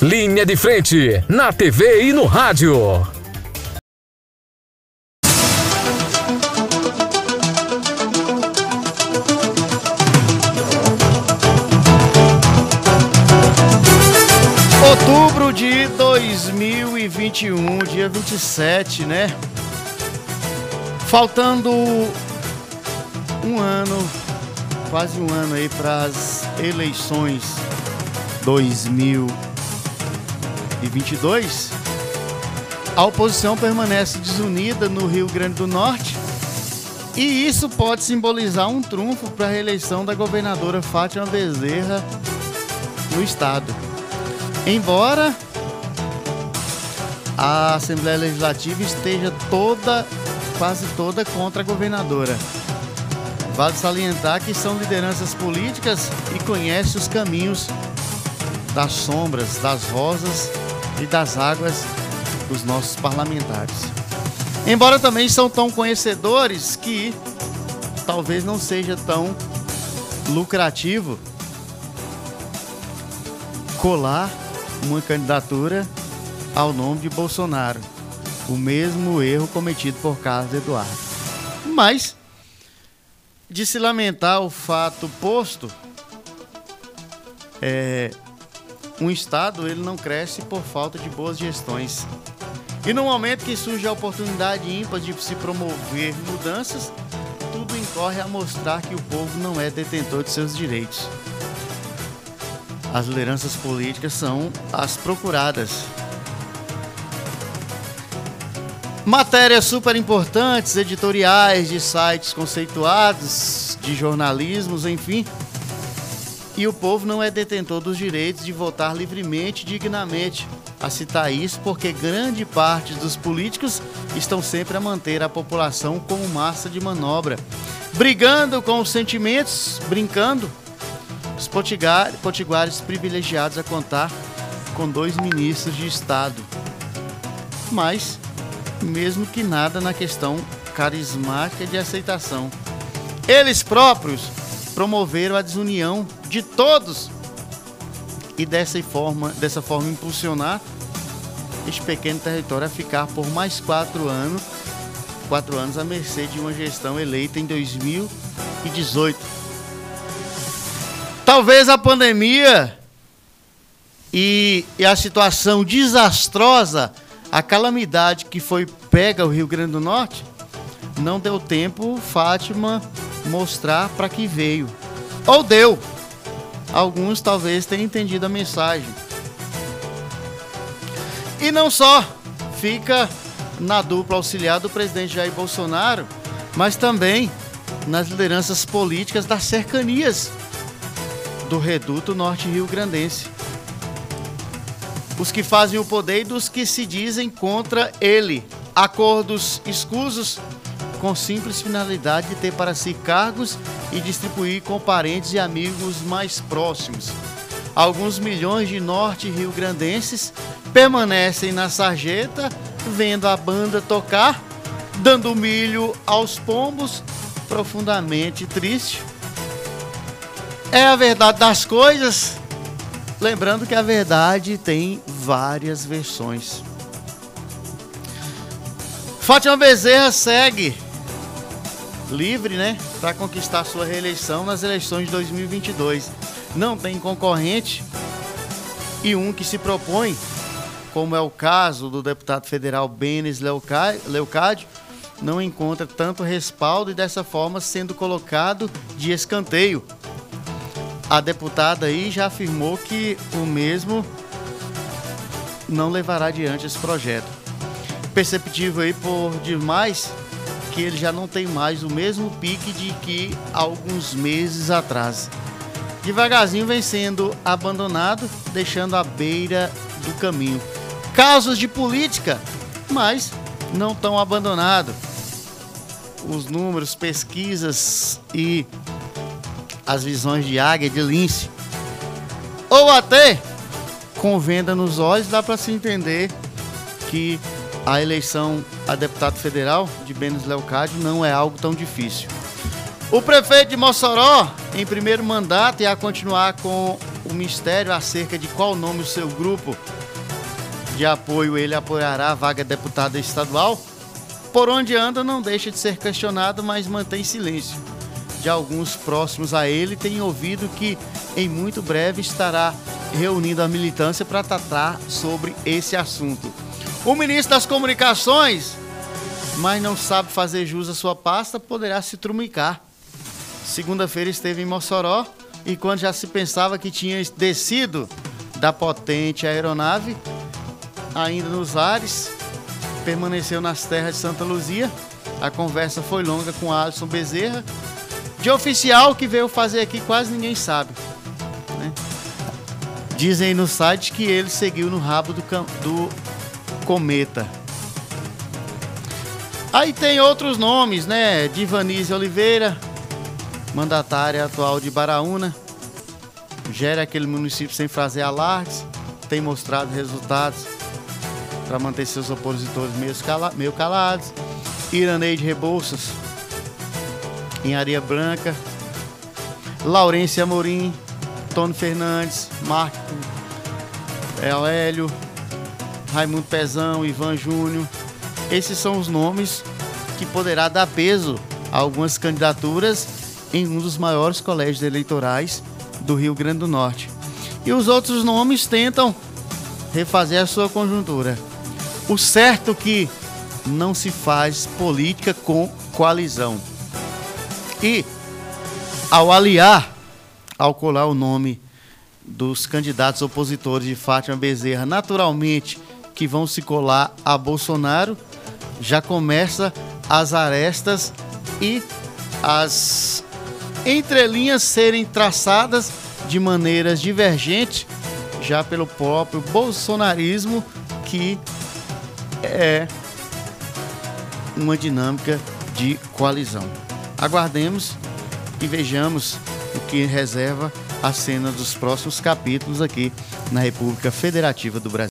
Linha de frente, na TV e no rádio. Outubro de 2021, dia 27, né? Faltando um ano, quase um ano aí para as eleições 2022, a oposição permanece desunida no Rio Grande do Norte e isso pode simbolizar um trunfo para a reeleição da governadora Fátima Bezerra no estado. Embora a Assembleia Legislativa esteja toda, quase toda contra a governadora. Vale salientar que são lideranças políticas e conhecem os caminhos das sombras, das rosas e das águas dos nossos parlamentares. Embora também são tão conhecedores que talvez não seja tão lucrativo colar uma candidatura ao nome de Bolsonaro. O mesmo erro cometido por Carlos Eduardo. Mas, de se lamentar o fato posto, é, um Estado ele não cresce por falta de boas gestões. E no momento que surge a oportunidade ímpar de se promover mudanças, tudo incorre a mostrar que o povo não é detentor de seus direitos as lideranças políticas são as procuradas. Matérias super importantes, editoriais de sites conceituados, de jornalismos, enfim. E o povo não é detentor dos direitos de votar livremente e dignamente. A citar isso porque grande parte dos políticos estão sempre a manter a população como massa de manobra, brigando com os sentimentos, brincando os potiguar, potiguares privilegiados a contar com dois ministros de Estado. Mas, mesmo que nada na questão carismática de aceitação. Eles próprios promoveram a desunião de todos e dessa forma, dessa forma impulsionar este pequeno território a ficar por mais quatro anos, quatro anos à mercê de uma gestão eleita em 2018. Talvez a pandemia e, e, a situação desastrosa, a calamidade que foi pega o Rio Grande do Norte, não deu tempo Fátima mostrar para que veio. Ou deu. Alguns talvez tenham entendido a mensagem. E não só fica na dupla auxiliar do presidente Jair Bolsonaro, mas também nas lideranças políticas das cercanias do Reduto Norte Rio Grandense. Os que fazem o poder e dos que se dizem contra ele. Acordos escusos com simples finalidade de ter para si cargos e distribuir com parentes e amigos mais próximos. Alguns milhões de norte rio-grandenses permanecem na sarjeta, vendo a banda tocar, dando milho aos pombos, profundamente triste é a verdade das coisas. Lembrando que a verdade tem várias versões. Fátima Bezerra segue livre, né, para conquistar sua reeleição nas eleições de 2022. Não tem concorrente e um que se propõe, como é o caso do deputado federal Benes Leucádio, não encontra tanto respaldo e dessa forma sendo colocado de escanteio a deputada aí já afirmou que o mesmo não levará adiante esse projeto. Perceptível aí por demais que ele já não tem mais o mesmo pique de que alguns meses atrás. Devagarzinho vem sendo abandonado, deixando à beira do caminho. Casos de política, mas não tão abandonado. Os números, pesquisas e as visões de águia, de lince, ou até com venda nos olhos, dá para se entender que a eleição a deputado federal de Benes Leocádio não é algo tão difícil. O prefeito de Mossoró, em primeiro mandato, a continuar com o mistério acerca de qual nome o seu grupo de apoio ele apoiará a vaga de deputada estadual. Por onde anda não deixa de ser questionado, mas mantém silêncio. De alguns próximos a ele tem ouvido que em muito breve estará reunindo a militância para tratar sobre esse assunto. O ministro das Comunicações, mas não sabe fazer jus à sua pasta, poderá se trumicar. Segunda-feira esteve em Mossoró e quando já se pensava que tinha descido da potente aeronave, ainda nos ares, permaneceu nas terras de Santa Luzia. A conversa foi longa com Alisson Bezerra. De oficial que veio fazer aqui, quase ninguém sabe. Né? Dizem no site que ele seguiu no rabo do, do cometa. Aí tem outros nomes, né? Divanise Oliveira, mandatária atual de Baraúna, gera aquele município sem fazer alardes, tem mostrado resultados para manter seus opositores meio, cala, meio calados. Iraneide Rebouças, em Areia Branca. Laurência Amorim, Tony Fernandes, Marco Hélio, Raimundo Pezão, Ivan Júnior. Esses são os nomes que poderá dar peso a algumas candidaturas em um dos maiores colégios eleitorais do Rio Grande do Norte. E os outros nomes tentam refazer a sua conjuntura. O certo que não se faz política com coalizão. E ao aliar, ao colar o nome dos candidatos opositores de Fátima Bezerra, naturalmente que vão se colar a Bolsonaro, já começa as arestas e as entrelinhas serem traçadas de maneiras divergentes já pelo próprio bolsonarismo que é uma dinâmica de coalizão. Aguardemos e vejamos o que reserva a cena dos próximos capítulos aqui na República Federativa do Brasil.